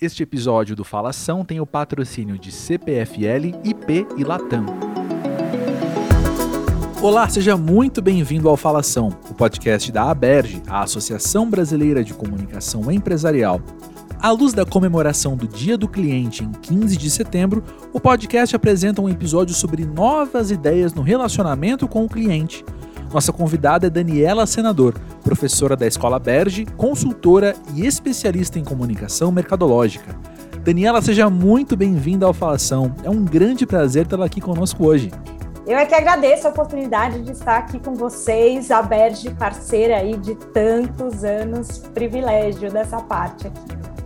Este episódio do Falação tem o patrocínio de CPFL, IP e Latam. Olá, seja muito bem-vindo ao Falação, o podcast da ABERGE, a Associação Brasileira de Comunicação Empresarial. À luz da comemoração do Dia do Cliente em 15 de setembro, o podcast apresenta um episódio sobre novas ideias no relacionamento com o cliente – nossa convidada é Daniela Senador, professora da Escola Berge, consultora e especialista em comunicação mercadológica. Daniela, seja muito bem-vinda ao Falação. É um grande prazer tê-la aqui conosco hoje. Eu é que agradeço a oportunidade de estar aqui com vocês, a Berge, parceira aí de tantos anos, privilégio dessa parte aqui.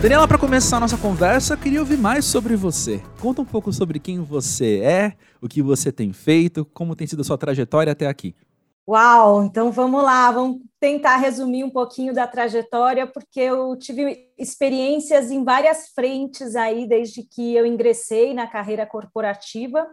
Daniela, para começar a nossa conversa, queria ouvir mais sobre você. Conta um pouco sobre quem você é, o que você tem feito, como tem sido a sua trajetória até aqui. Uau, então vamos lá, vamos tentar resumir um pouquinho da trajetória, porque eu tive experiências em várias frentes aí desde que eu ingressei na carreira corporativa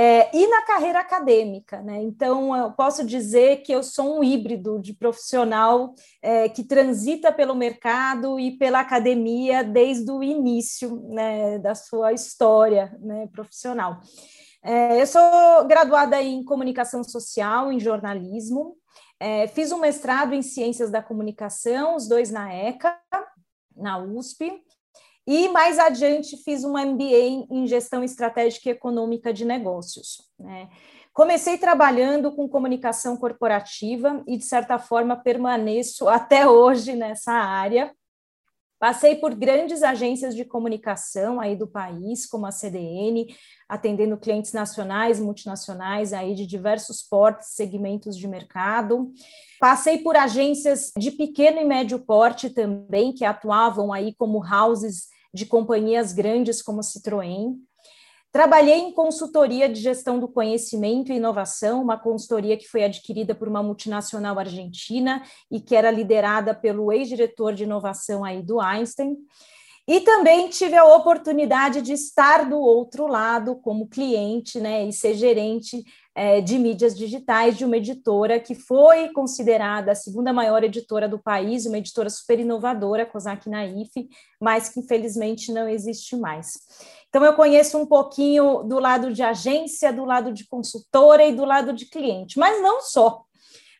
é, e na carreira acadêmica. Né? Então, eu posso dizer que eu sou um híbrido de profissional é, que transita pelo mercado e pela academia desde o início né, da sua história né, profissional. É, eu sou graduada em comunicação social, em jornalismo, é, fiz um mestrado em ciências da comunicação, os dois na ECA, na USP, e mais adiante fiz um MBA em gestão estratégica e econômica de negócios. Né? Comecei trabalhando com comunicação corporativa e, de certa forma, permaneço até hoje nessa área. Passei por grandes agências de comunicação aí do país, como a CDN, atendendo clientes nacionais, multinacionais aí de diversos portes, segmentos de mercado. Passei por agências de pequeno e médio porte também, que atuavam aí como houses de companhias grandes como Citroën. Trabalhei em consultoria de gestão do conhecimento e inovação, uma consultoria que foi adquirida por uma multinacional argentina e que era liderada pelo ex-diretor de inovação aí do Einstein. E também tive a oportunidade de estar do outro lado como cliente, né, e ser gerente é, de mídias digitais de uma editora que foi considerada a segunda maior editora do país, uma editora super inovadora, Kozak Naif, mas que infelizmente não existe mais. Então eu conheço um pouquinho do lado de agência, do lado de consultora e do lado de cliente, mas não só.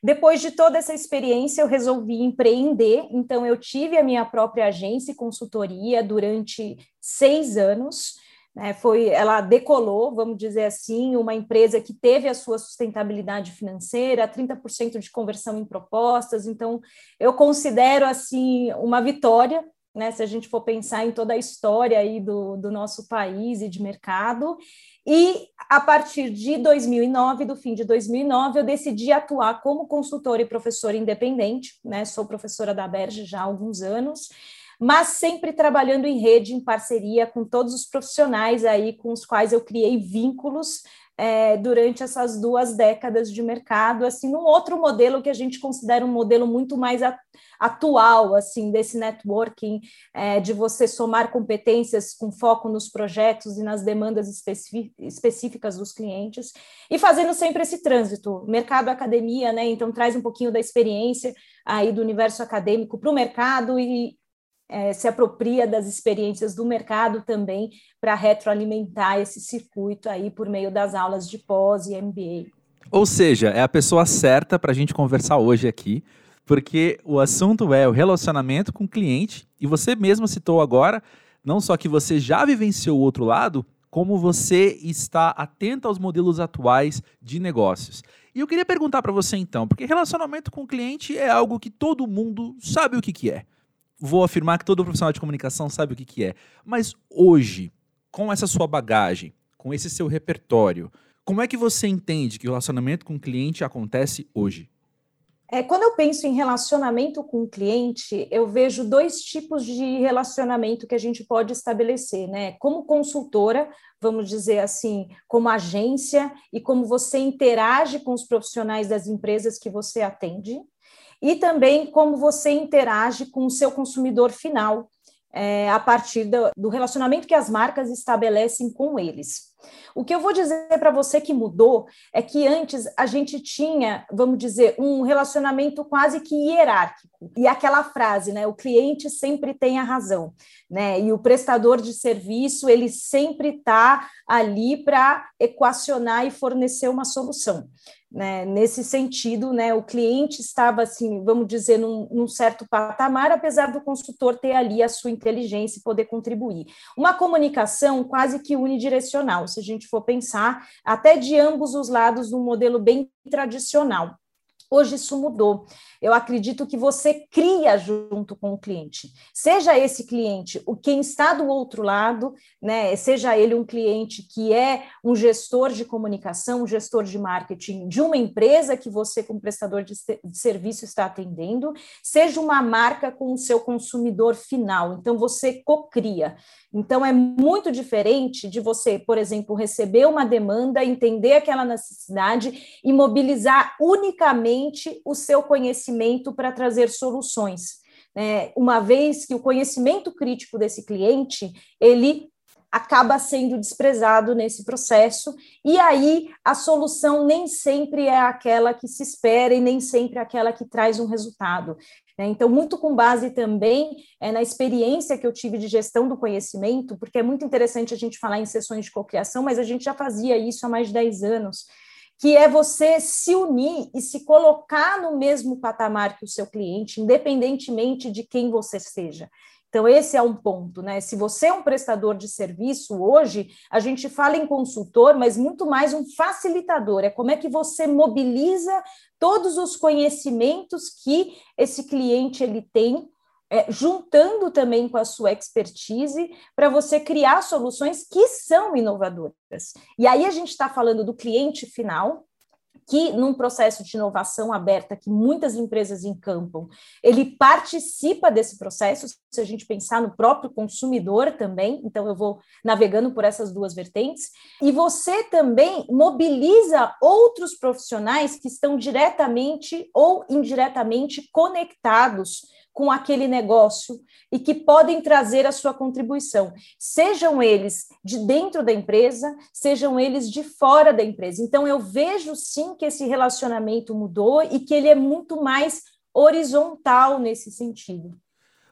Depois de toda essa experiência, eu resolvi empreender, então eu tive a minha própria agência e consultoria durante seis anos. Né? Foi, ela decolou, vamos dizer assim, uma empresa que teve a sua sustentabilidade financeira, 30% de conversão em propostas. Então, eu considero assim uma vitória né, se a gente for pensar em toda a história aí do, do nosso país e de mercado. E a partir de 2009, do fim de 2009, eu decidi atuar como consultora e professora independente, né? Sou professora da Berge já há alguns anos, mas sempre trabalhando em rede, em parceria com todos os profissionais aí com os quais eu criei vínculos é, durante essas duas décadas de mercado, assim, num outro modelo que a gente considera um modelo muito mais atual, assim, desse networking, é, de você somar competências com foco nos projetos e nas demandas específicas dos clientes, e fazendo sempre esse trânsito, mercado academia, né? Então traz um pouquinho da experiência aí do universo acadêmico para o mercado e, é, se apropria das experiências do mercado também para retroalimentar esse circuito aí por meio das aulas de pós e MBA. Ou seja, é a pessoa certa para a gente conversar hoje aqui, porque o assunto é o relacionamento com o cliente, e você mesmo citou agora, não só que você já vivenciou o outro lado, como você está atento aos modelos atuais de negócios. E eu queria perguntar para você então, porque relacionamento com o cliente é algo que todo mundo sabe o que, que é vou afirmar que todo profissional de comunicação sabe o que, que é. Mas hoje, com essa sua bagagem, com esse seu repertório, como é que você entende que o relacionamento com o cliente acontece hoje? É, quando eu penso em relacionamento com o cliente, eu vejo dois tipos de relacionamento que a gente pode estabelecer, né? Como consultora, vamos dizer assim, como agência e como você interage com os profissionais das empresas que você atende, e também como você interage com o seu consumidor final é, a partir do, do relacionamento que as marcas estabelecem com eles. O que eu vou dizer para você que mudou é que antes a gente tinha, vamos dizer, um relacionamento quase que hierárquico. E aquela frase, né? O cliente sempre tem a razão, né? E o prestador de serviço, ele sempre está ali para equacionar e fornecer uma solução. Né, nesse sentido, né, o cliente estava assim, vamos dizer, num, num, certo patamar, apesar do consultor ter ali a sua inteligência e poder contribuir. Uma comunicação quase que unidirecional, se a gente for pensar, até de ambos os lados, num modelo bem tradicional. Hoje isso mudou. Eu acredito que você cria junto com o cliente. Seja esse cliente o quem está do outro lado, né? Seja ele um cliente que é um gestor de comunicação, um gestor de marketing de uma empresa que você, como prestador de, serviço, está atendendo, seja uma marca com o seu consumidor final. Então você cocria. Então é muito diferente de você, por exemplo, receber uma demanda, entender aquela necessidade e mobilizar unicamente o seu conhecimento para trazer soluções. Né? Uma vez que o conhecimento crítico desse cliente, ele acaba sendo desprezado nesse processo, e aí a solução nem sempre é aquela que se espera e nem sempre é aquela que traz um resultado. Né? Então, muito com base também é, na experiência que eu tive de gestão do conhecimento, porque é muito interessante a gente falar em sessões de cocriação, mas a gente já fazia isso há mais de 10 anos que é você se unir e se colocar no mesmo patamar que o seu cliente, independentemente de quem você seja. Então, esse é um ponto, né? Se você é um prestador de serviço, hoje a gente fala em consultor, mas muito mais um facilitador. É como é que você mobiliza todos os conhecimentos que esse cliente ele tem é, juntando também com a sua expertise para você criar soluções que são inovadoras. E aí a gente está falando do cliente final, que num processo de inovação aberta que muitas empresas encampam, ele participa desse processo, se a gente pensar no próprio consumidor também, então eu vou navegando por essas duas vertentes, e você também mobiliza outros profissionais que estão diretamente ou indiretamente conectados com aquele negócio e que podem trazer a sua contribuição, sejam eles de dentro da empresa, sejam eles de fora da empresa. Então, eu vejo sim que esse relacionamento mudou e que ele é muito mais horizontal nesse sentido.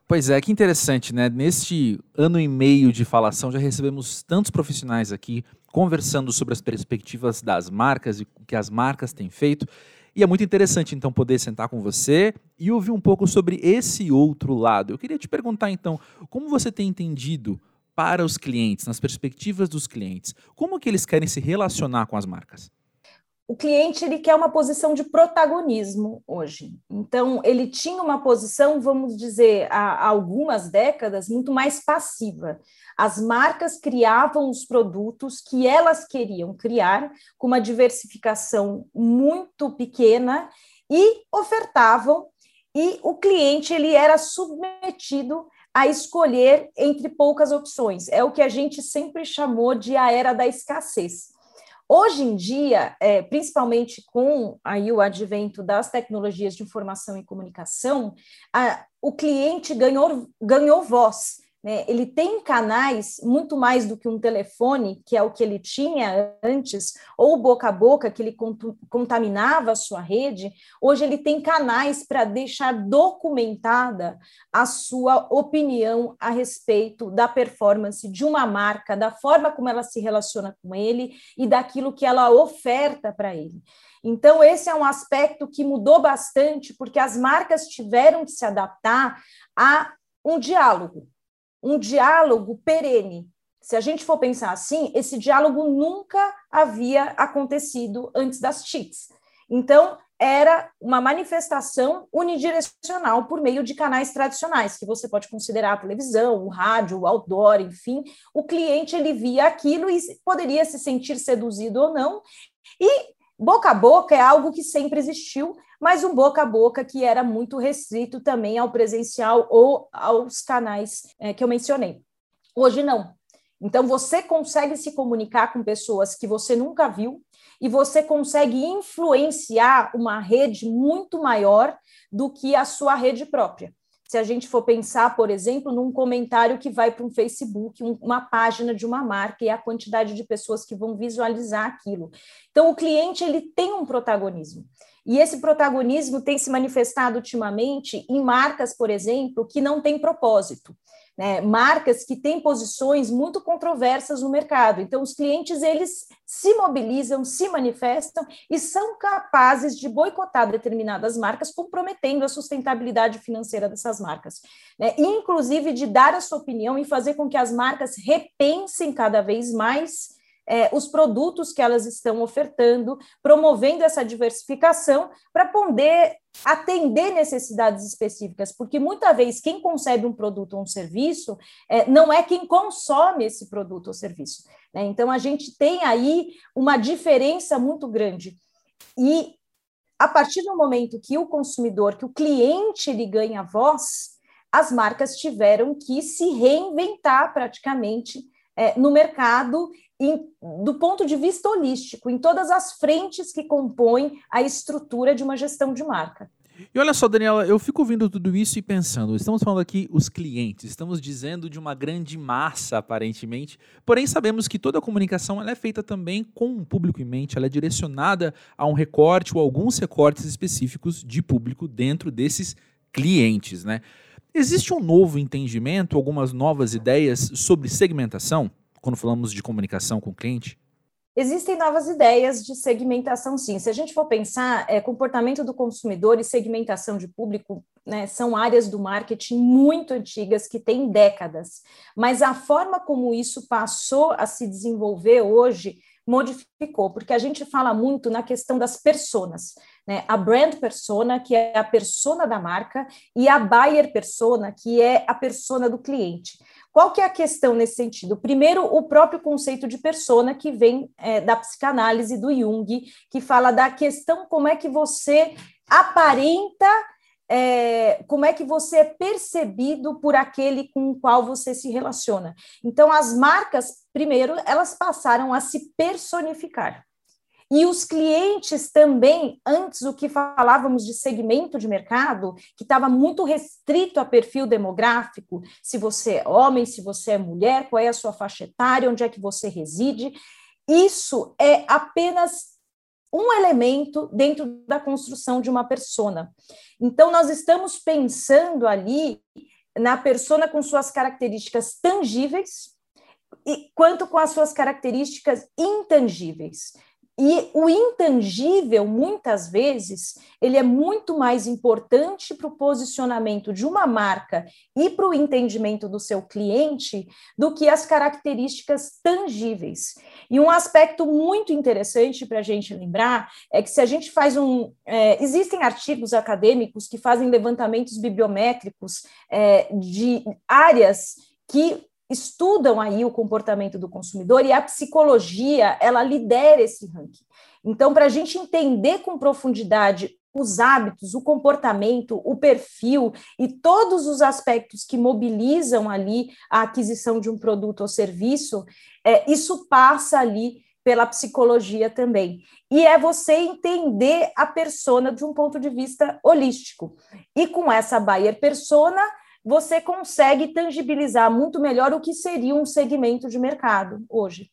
Pois é, que interessante, né? Neste ano e meio de falação, já recebemos tantos profissionais aqui conversando sobre as perspectivas das marcas e o que as marcas têm feito. E é muito interessante, então, poder sentar com você e ouvir um pouco sobre esse outro lado. Eu queria te perguntar, então, como você tem entendido para os clientes, nas perspectivas dos clientes, como que eles querem se relacionar com as marcas? O cliente ele quer uma posição de protagonismo hoje. Então, ele tinha uma posição, vamos dizer, há algumas décadas, muito mais passiva. As marcas criavam os produtos que elas queriam criar, com uma diversificação muito pequena, e ofertavam, e o cliente ele era submetido a escolher entre poucas opções. É o que a gente sempre chamou de a era da escassez. Hoje em dia, é, principalmente com aí o advento das tecnologias de informação e comunicação, a, o cliente ganhou, ganhou voz. Né? Ele tem canais muito mais do que um telefone, que é o que ele tinha antes, ou boca a boca, que ele contaminava a sua rede. Hoje ele tem canais para deixar documentada a sua opinião a respeito da performance de uma marca, da forma como ela se relaciona com ele e daquilo que ela oferta para ele. Então, esse é um aspecto que mudou bastante, porque as marcas tiveram que se adaptar a um diálogo um diálogo perene. Se a gente for pensar assim, esse diálogo nunca havia acontecido antes das TICs. Então, era uma manifestação unidirecional por meio de canais tradicionais, que você pode considerar a televisão, o rádio, o outdoor, enfim. O cliente ele via aquilo e poderia se sentir seduzido ou não. E boca a boca é algo que sempre existiu, mas um boca a boca que era muito restrito também ao presencial ou aos canais é, que eu mencionei. Hoje não. Então você consegue se comunicar com pessoas que você nunca viu e você consegue influenciar uma rede muito maior do que a sua rede própria. Se a gente for pensar, por exemplo, num comentário que vai para um Facebook, um, uma página de uma marca e a quantidade de pessoas que vão visualizar aquilo. Então, o cliente ele tem um protagonismo. E esse protagonismo tem se manifestado ultimamente em marcas, por exemplo, que não têm propósito né, marcas que têm posições muito controversas no mercado. Então, os clientes eles se mobilizam, se manifestam e são capazes de boicotar determinadas marcas, comprometendo a sustentabilidade financeira dessas marcas. Né? Inclusive de dar a sua opinião e fazer com que as marcas repensem cada vez mais é, os produtos que elas estão ofertando, promovendo essa diversificação para poder atender necessidades específicas, porque muitas vezes quem concebe um produto ou um serviço é, não é quem consome esse produto ou serviço. Né? Então, a gente tem aí uma diferença muito grande. E a partir do momento que o consumidor, que o cliente, ele ganha voz, as marcas tiveram que se reinventar praticamente é, no mercado em, do ponto de vista holístico, em todas as frentes que compõem a estrutura de uma gestão de marca. E olha só, Daniela, eu fico ouvindo tudo isso e pensando, estamos falando aqui os clientes, estamos dizendo de uma grande massa, aparentemente, porém sabemos que toda a comunicação ela é feita também com um público em mente, ela é direcionada a um recorte ou alguns recortes específicos de público dentro desses clientes, né? Existe um novo entendimento, algumas novas ideias sobre segmentação? Quando falamos de comunicação com o cliente? Existem novas ideias de segmentação, sim. Se a gente for pensar, é, comportamento do consumidor e segmentação de público né, são áreas do marketing muito antigas que têm décadas, mas a forma como isso passou a se desenvolver hoje modificou, porque a gente fala muito na questão das personas, né? A brand persona, que é a persona da marca, e a buyer persona, que é a persona do cliente. Qual que é a questão nesse sentido? Primeiro, o próprio conceito de persona que vem é, da psicanálise do Jung, que fala da questão como é que você aparenta, é, como é que você é percebido por aquele com o qual você se relaciona. Então, as marcas, primeiro, elas passaram a se personificar. E os clientes também, antes o que falávamos de segmento de mercado, que estava muito restrito a perfil demográfico, se você é homem, se você é mulher, qual é a sua faixa etária, onde é que você reside, isso é apenas um elemento dentro da construção de uma persona. Então, nós estamos pensando ali na persona com suas características tangíveis, e quanto com as suas características intangíveis. E o intangível, muitas vezes, ele é muito mais importante para o posicionamento de uma marca e para o entendimento do seu cliente do que as características tangíveis. E um aspecto muito interessante para a gente lembrar é que se a gente faz um. É, existem artigos acadêmicos que fazem levantamentos bibliométricos é, de áreas que estudam aí o comportamento do consumidor e a psicologia ela lidera esse ranking. Então, para a gente entender com profundidade os hábitos, o comportamento, o perfil e todos os aspectos que mobilizam ali a aquisição de um produto ou serviço, é, isso passa ali pela psicologia também. E é você entender a persona de um ponto de vista holístico. E com essa Bayer persona, você consegue tangibilizar muito melhor o que seria um segmento de mercado hoje.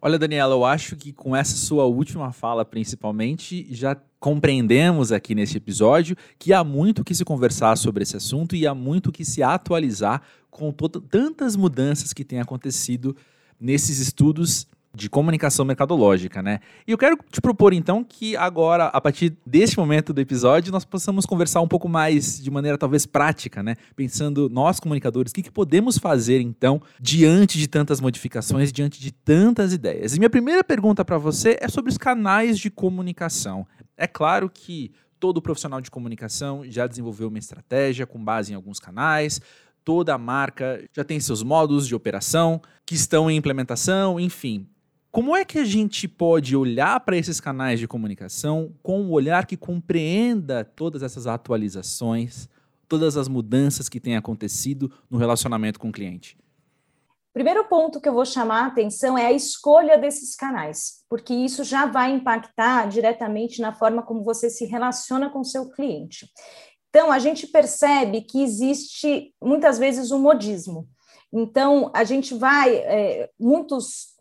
Olha, Daniela, eu acho que com essa sua última fala, principalmente, já compreendemos aqui nesse episódio que há muito que se conversar sobre esse assunto e há muito que se atualizar com tantas mudanças que têm acontecido nesses estudos de comunicação mercadológica, né? E eu quero te propor então que agora, a partir deste momento do episódio, nós possamos conversar um pouco mais de maneira talvez prática, né? Pensando nós comunicadores, o que, que podemos fazer então diante de tantas modificações, diante de tantas ideias. E minha primeira pergunta para você é sobre os canais de comunicação. É claro que todo profissional de comunicação já desenvolveu uma estratégia com base em alguns canais, toda a marca já tem seus modos de operação que estão em implementação, enfim. Como é que a gente pode olhar para esses canais de comunicação com um olhar que compreenda todas essas atualizações, todas as mudanças que têm acontecido no relacionamento com o cliente? Primeiro ponto que eu vou chamar a atenção é a escolha desses canais, porque isso já vai impactar diretamente na forma como você se relaciona com seu cliente. Então, a gente percebe que existe muitas vezes um modismo. Então, a gente vai, é, muitos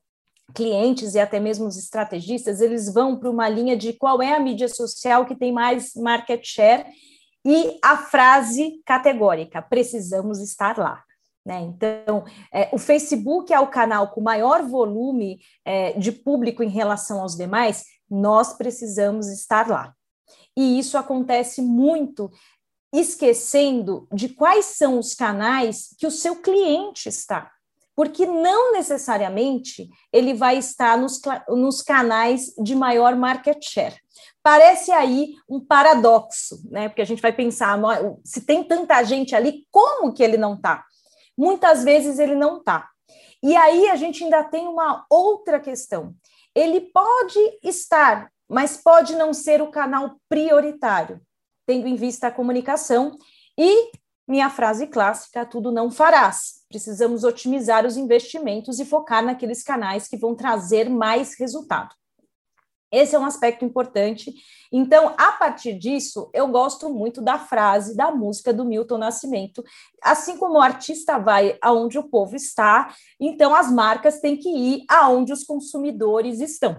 clientes e até mesmo os estrategistas, eles vão para uma linha de qual é a mídia social que tem mais market share e a frase categórica: precisamos estar lá. Né? Então, é, o Facebook é o canal com maior volume é, de público em relação aos demais, nós precisamos estar lá. E isso acontece muito esquecendo de quais são os canais que o seu cliente está. Porque não necessariamente ele vai estar nos, nos canais de maior market share. Parece aí um paradoxo, né? Porque a gente vai pensar, se tem tanta gente ali, como que ele não está? Muitas vezes ele não está. E aí a gente ainda tem uma outra questão. Ele pode estar, mas pode não ser o canal prioritário tendo em vista a comunicação. E minha frase clássica: tudo não farás. Precisamos otimizar os investimentos e focar naqueles canais que vão trazer mais resultado. Esse é um aspecto importante. Então, a partir disso, eu gosto muito da frase da música do Milton Nascimento. Assim como o artista vai aonde o povo está, então as marcas têm que ir aonde os consumidores estão.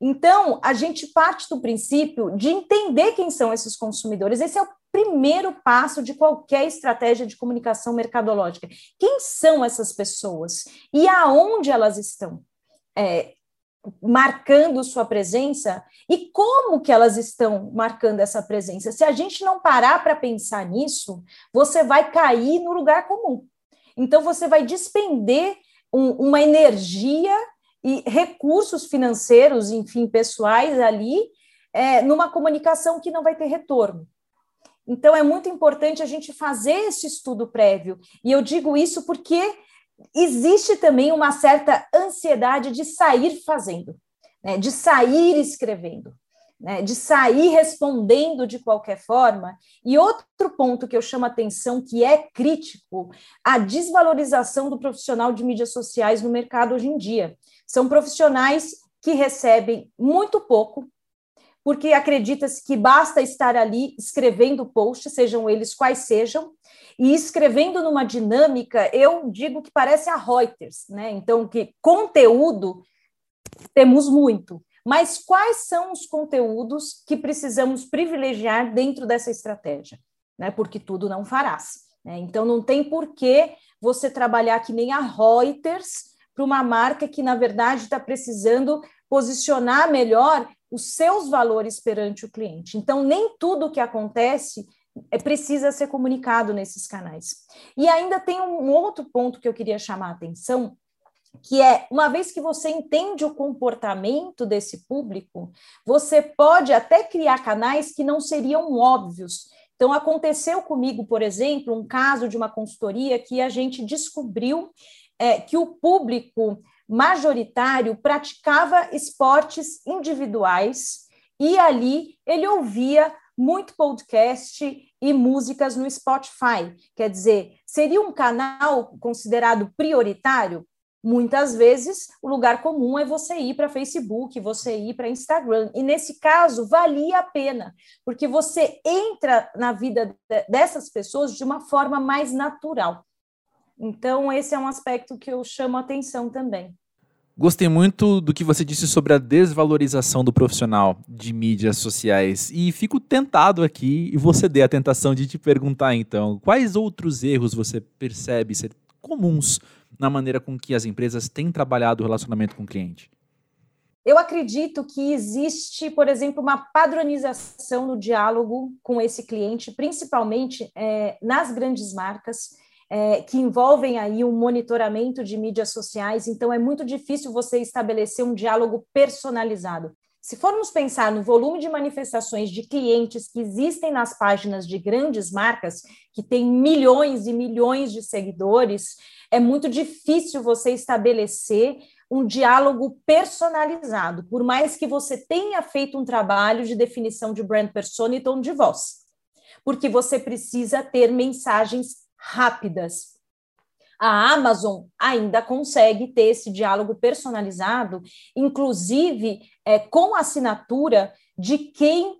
Então, a gente parte do princípio de entender quem são esses consumidores. Esse é o primeiro passo de qualquer estratégia de comunicação mercadológica. Quem são essas pessoas e aonde elas estão? É, marcando sua presença e como que elas estão marcando essa presença. Se a gente não parar para pensar nisso, você vai cair no lugar comum. Então você vai despender um, uma energia e recursos financeiros, enfim, pessoais ali, é, numa comunicação que não vai ter retorno. Então, é muito importante a gente fazer esse estudo prévio. E eu digo isso porque existe também uma certa ansiedade de sair fazendo, né? de sair escrevendo, né? de sair respondendo de qualquer forma. E outro ponto que eu chamo a atenção, que é crítico, a desvalorização do profissional de mídias sociais no mercado hoje em dia. São profissionais que recebem muito pouco, porque acredita-se que basta estar ali escrevendo posts, sejam eles quais sejam, e escrevendo numa dinâmica, eu digo que parece a Reuters, né? Então, que conteúdo temos muito, mas quais são os conteúdos que precisamos privilegiar dentro dessa estratégia? Né? Porque tudo não farás. Né? Então, não tem por que você trabalhar que nem a Reuters para uma marca que, na verdade, está precisando posicionar melhor os seus valores perante o cliente. Então, nem tudo o que acontece é precisa ser comunicado nesses canais. E ainda tem um outro ponto que eu queria chamar a atenção, que é, uma vez que você entende o comportamento desse público, você pode até criar canais que não seriam óbvios. Então, aconteceu comigo, por exemplo, um caso de uma consultoria que a gente descobriu é, que o público majoritário praticava esportes individuais e ali ele ouvia muito podcast e músicas no Spotify. Quer dizer, seria um canal considerado prioritário? Muitas vezes o lugar comum é você ir para Facebook, você ir para Instagram. E nesse caso, valia a pena, porque você entra na vida dessas pessoas de uma forma mais natural. Então, esse é um aspecto que eu chamo a atenção também. Gostei muito do que você disse sobre a desvalorização do profissional de mídias sociais e fico tentado aqui e você dê a tentação de te perguntar então, quais outros erros você percebe ser comuns na maneira com que as empresas têm trabalhado o relacionamento com o cliente? Eu acredito que existe, por exemplo, uma padronização no diálogo com esse cliente, principalmente é, nas grandes marcas é, que envolvem aí um monitoramento de mídias sociais, então é muito difícil você estabelecer um diálogo personalizado. Se formos pensar no volume de manifestações de clientes que existem nas páginas de grandes marcas, que têm milhões e milhões de seguidores, é muito difícil você estabelecer um diálogo personalizado, por mais que você tenha feito um trabalho de definição de brand persona e tom de voz. Porque você precisa ter mensagens rápidas. A Amazon ainda consegue ter esse diálogo personalizado, inclusive é, com assinatura de quem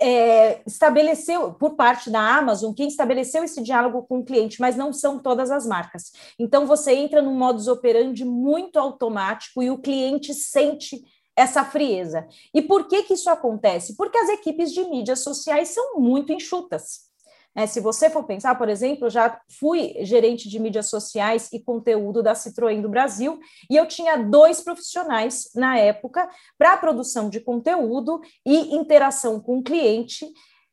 é, estabeleceu, por parte da Amazon, quem estabeleceu esse diálogo com o cliente, mas não são todas as marcas. Então, você entra num modus operandi muito automático e o cliente sente essa frieza. E por que, que isso acontece? Porque as equipes de mídias sociais são muito enxutas. É, se você for pensar, por exemplo, já fui gerente de mídias sociais e conteúdo da Citroën do Brasil, e eu tinha dois profissionais na época para produção de conteúdo e interação com o cliente,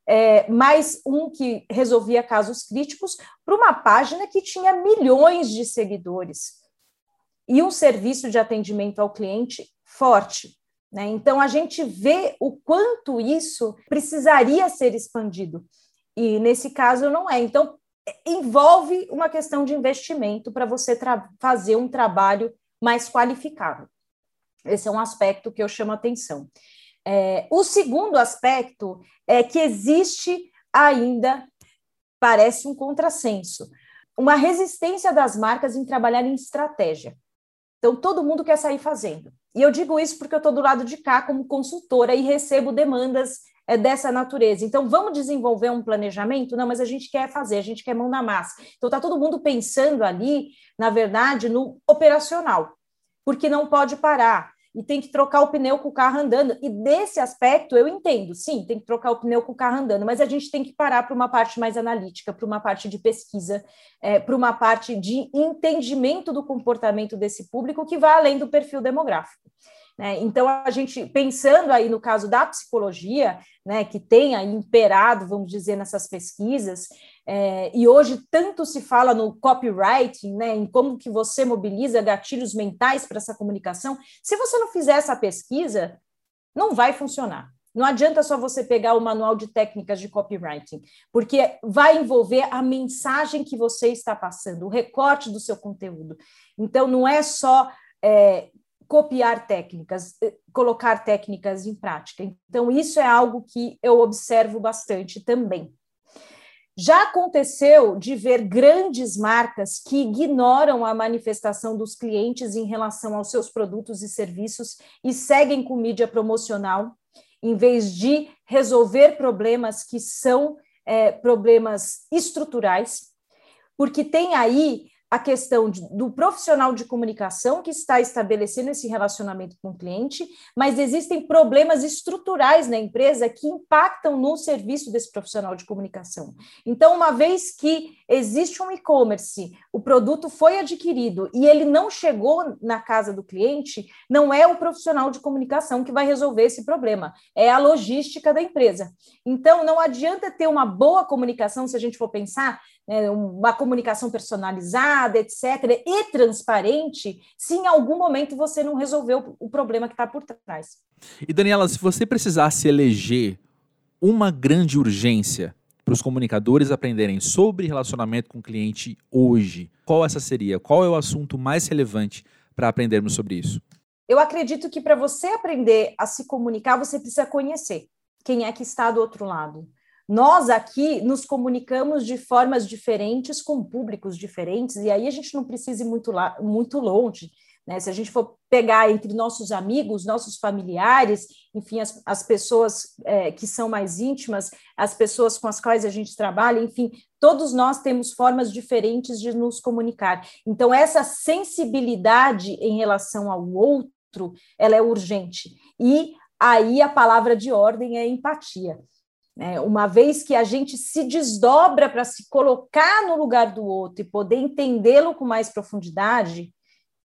é, mais um que resolvia casos críticos, para uma página que tinha milhões de seguidores e um serviço de atendimento ao cliente forte. Né? Então, a gente vê o quanto isso precisaria ser expandido. E nesse caso não é. Então, envolve uma questão de investimento para você fazer um trabalho mais qualificado. Esse é um aspecto que eu chamo a atenção. É, o segundo aspecto é que existe ainda, parece um contrassenso, uma resistência das marcas em trabalhar em estratégia. Então, todo mundo quer sair fazendo. E eu digo isso porque eu estou do lado de cá como consultora e recebo demandas é dessa natureza. Então, vamos desenvolver um planejamento? Não, mas a gente quer fazer, a gente quer mão na massa. Então, está todo mundo pensando ali, na verdade, no operacional, porque não pode parar e tem que trocar o pneu com o carro andando. E desse aspecto eu entendo, sim, tem que trocar o pneu com o carro andando, mas a gente tem que parar para uma parte mais analítica, para uma parte de pesquisa, é, para uma parte de entendimento do comportamento desse público que vai além do perfil demográfico. Né? Então, a gente, pensando aí no caso da psicologia, né, que tem aí imperado, vamos dizer, nessas pesquisas, é, e hoje tanto se fala no copywriting, né, em como que você mobiliza gatilhos mentais para essa comunicação, se você não fizer essa pesquisa, não vai funcionar. Não adianta só você pegar o manual de técnicas de copywriting, porque vai envolver a mensagem que você está passando, o recorte do seu conteúdo. Então, não é só é, copiar técnicas, eh, colocar técnicas em prática. Então, isso é algo que eu observo bastante também. Já aconteceu de ver grandes marcas que ignoram a manifestação dos clientes em relação aos seus produtos e serviços e seguem com mídia promocional, em vez de resolver problemas que são é, problemas estruturais, porque tem aí a questão de, do profissional de comunicação que está estabelecendo esse relacionamento com o cliente, mas existem problemas estruturais na empresa que impactam no serviço desse profissional de comunicação. Então, uma vez que existe um e-commerce, o produto foi adquirido e ele não chegou na casa do cliente, não é o profissional de comunicação que vai resolver esse problema, é a logística da empresa. Então, não adianta ter uma boa comunicação, se a gente for pensar, uma comunicação personalizada, etc., e transparente, se em algum momento você não resolveu o problema que está por trás. E Daniela, se você precisasse eleger uma grande urgência para os comunicadores aprenderem sobre relacionamento com o cliente hoje, qual essa seria? Qual é o assunto mais relevante para aprendermos sobre isso? Eu acredito que para você aprender a se comunicar, você precisa conhecer quem é que está do outro lado. Nós aqui nos comunicamos de formas diferentes, com públicos diferentes, e aí a gente não precisa ir muito, lá, muito longe. Né? Se a gente for pegar entre nossos amigos, nossos familiares, enfim, as, as pessoas é, que são mais íntimas, as pessoas com as quais a gente trabalha, enfim, todos nós temos formas diferentes de nos comunicar. Então, essa sensibilidade em relação ao outro, ela é urgente. E aí a palavra de ordem é empatia. Né? Uma vez que a gente se desdobra para se colocar no lugar do outro e poder entendê-lo com mais profundidade,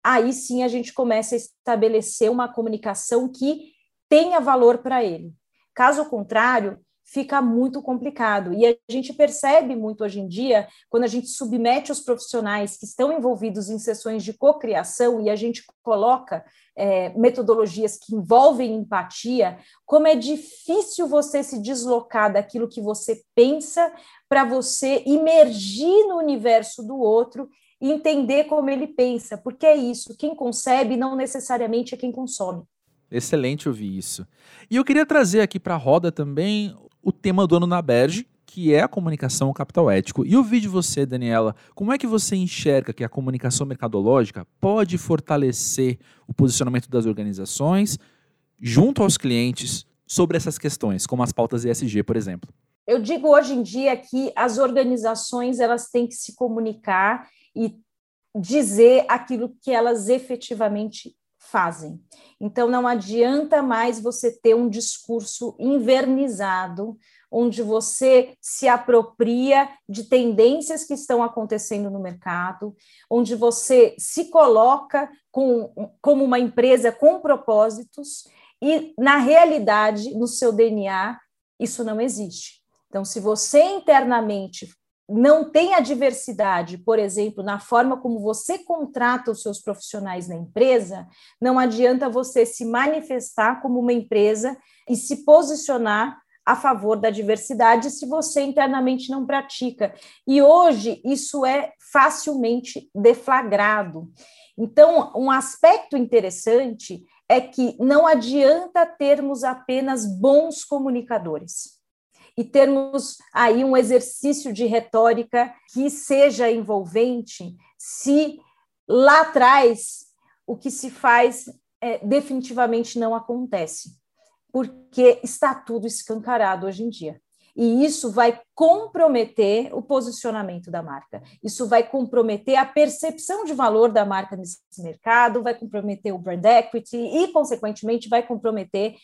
aí sim a gente começa a estabelecer uma comunicação que tenha valor para ele. Caso contrário, fica muito complicado. E a gente percebe muito hoje em dia, quando a gente submete os profissionais que estão envolvidos em sessões de cocriação e a gente coloca é, metodologias que envolvem empatia, como é difícil você se deslocar daquilo que você pensa para você imergir no universo do outro e entender como ele pensa, porque é isso, quem concebe não necessariamente é quem consome. Excelente ouvir isso. E eu queria trazer aqui para a roda também o tema do ano na Berge, que é a comunicação capital ético. E ouvir de você, Daniela, como é que você enxerga que a comunicação mercadológica pode fortalecer o posicionamento das organizações junto aos clientes sobre essas questões, como as pautas ESG, por exemplo? Eu digo hoje em dia que as organizações elas têm que se comunicar e dizer aquilo que elas efetivamente fazem. Então não adianta mais você ter um discurso invernizado, onde você se apropria de tendências que estão acontecendo no mercado, onde você se coloca com, como uma empresa com propósitos e, na realidade, no seu DNA, isso não existe. Então, se você internamente não tem a diversidade, por exemplo, na forma como você contrata os seus profissionais na empresa, não adianta você se manifestar como uma empresa e se posicionar a favor da diversidade se você internamente não pratica. E hoje isso é facilmente deflagrado. Então, um aspecto interessante é que não adianta termos apenas bons comunicadores e termos aí um exercício de retórica que seja envolvente, se lá atrás o que se faz é, definitivamente não acontece, porque está tudo escancarado hoje em dia. E isso vai comprometer o posicionamento da marca. Isso vai comprometer a percepção de valor da marca nesse mercado, vai comprometer o brand equity e, consequentemente, vai comprometer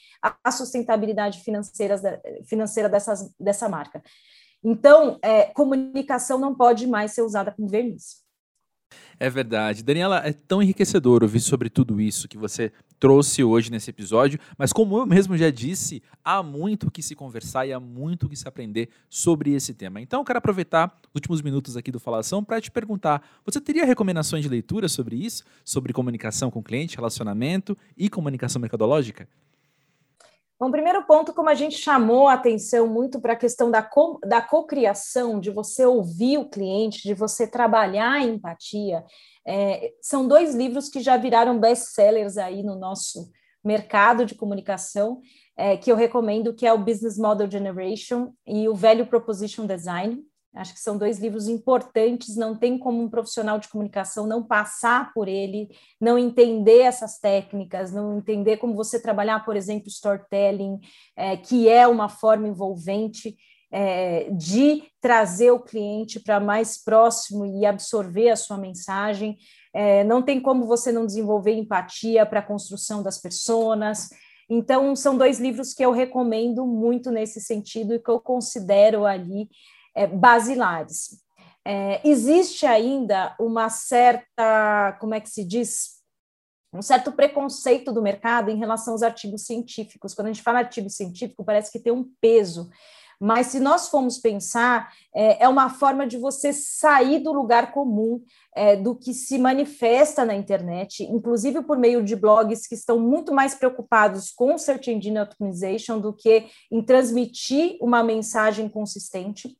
a sustentabilidade financeira, financeira dessas, dessa marca. Então, é, comunicação não pode mais ser usada como verniz. É verdade. Daniela, é tão enriquecedor ouvir sobre tudo isso que você trouxe hoje nesse episódio, mas como eu mesmo já disse, há muito que se conversar e há muito que se aprender sobre esse tema. Então, eu quero aproveitar os últimos minutos aqui do Falação para te perguntar: você teria recomendações de leitura sobre isso? Sobre comunicação com cliente, relacionamento e comunicação mercadológica? Bom, primeiro ponto, como a gente chamou a atenção muito para a questão da, co, da cocriação, de você ouvir o cliente, de você trabalhar a empatia, é, são dois livros que já viraram best-sellers aí no nosso mercado de comunicação, é, que eu recomendo, que é o Business Model Generation e o Value Proposition Design. Acho que são dois livros importantes, não tem como um profissional de comunicação não passar por ele, não entender essas técnicas, não entender como você trabalhar, por exemplo, storytelling, é, que é uma forma envolvente é, de trazer o cliente para mais próximo e absorver a sua mensagem. É, não tem como você não desenvolver empatia para a construção das pessoas. Então, são dois livros que eu recomendo muito nesse sentido e que eu considero ali é, basilares. É, existe ainda uma certa, como é que se diz? Um certo preconceito do mercado em relação aos artigos científicos. Quando a gente fala artigo científico, parece que tem um peso. Mas se nós formos pensar, é, é uma forma de você sair do lugar comum, é, do que se manifesta na internet, inclusive por meio de blogs que estão muito mais preocupados com Search Engine Optimization do que em transmitir uma mensagem consistente.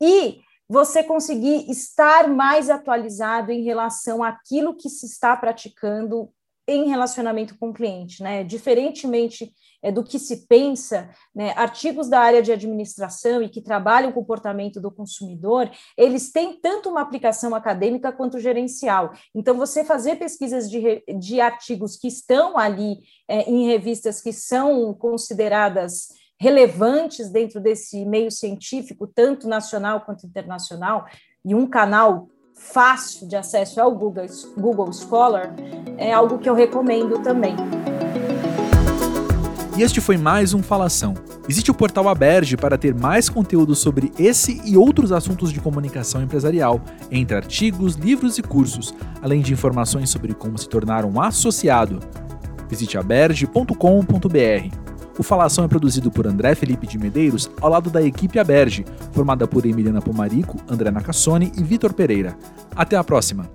E você conseguir estar mais atualizado em relação àquilo que se está praticando em relacionamento com o cliente, né? Diferentemente é, do que se pensa, né, artigos da área de administração e que trabalham o comportamento do consumidor, eles têm tanto uma aplicação acadêmica quanto gerencial. Então, você fazer pesquisas de, de artigos que estão ali é, em revistas que são consideradas relevantes dentro desse meio científico, tanto nacional quanto internacional, e um canal fácil de acesso ao Google, Google Scholar, é algo que eu recomendo também. E este foi mais um Falação. Existe o portal Aberge para ter mais conteúdo sobre esse e outros assuntos de comunicação empresarial, entre artigos, livros e cursos, além de informações sobre como se tornar um associado. Visite aberge.com.br. O Falação é produzido por André Felipe de Medeiros, ao lado da equipe Aberge, formada por Emiliana Pomarico, André Nacassone e Vitor Pereira. Até a próxima!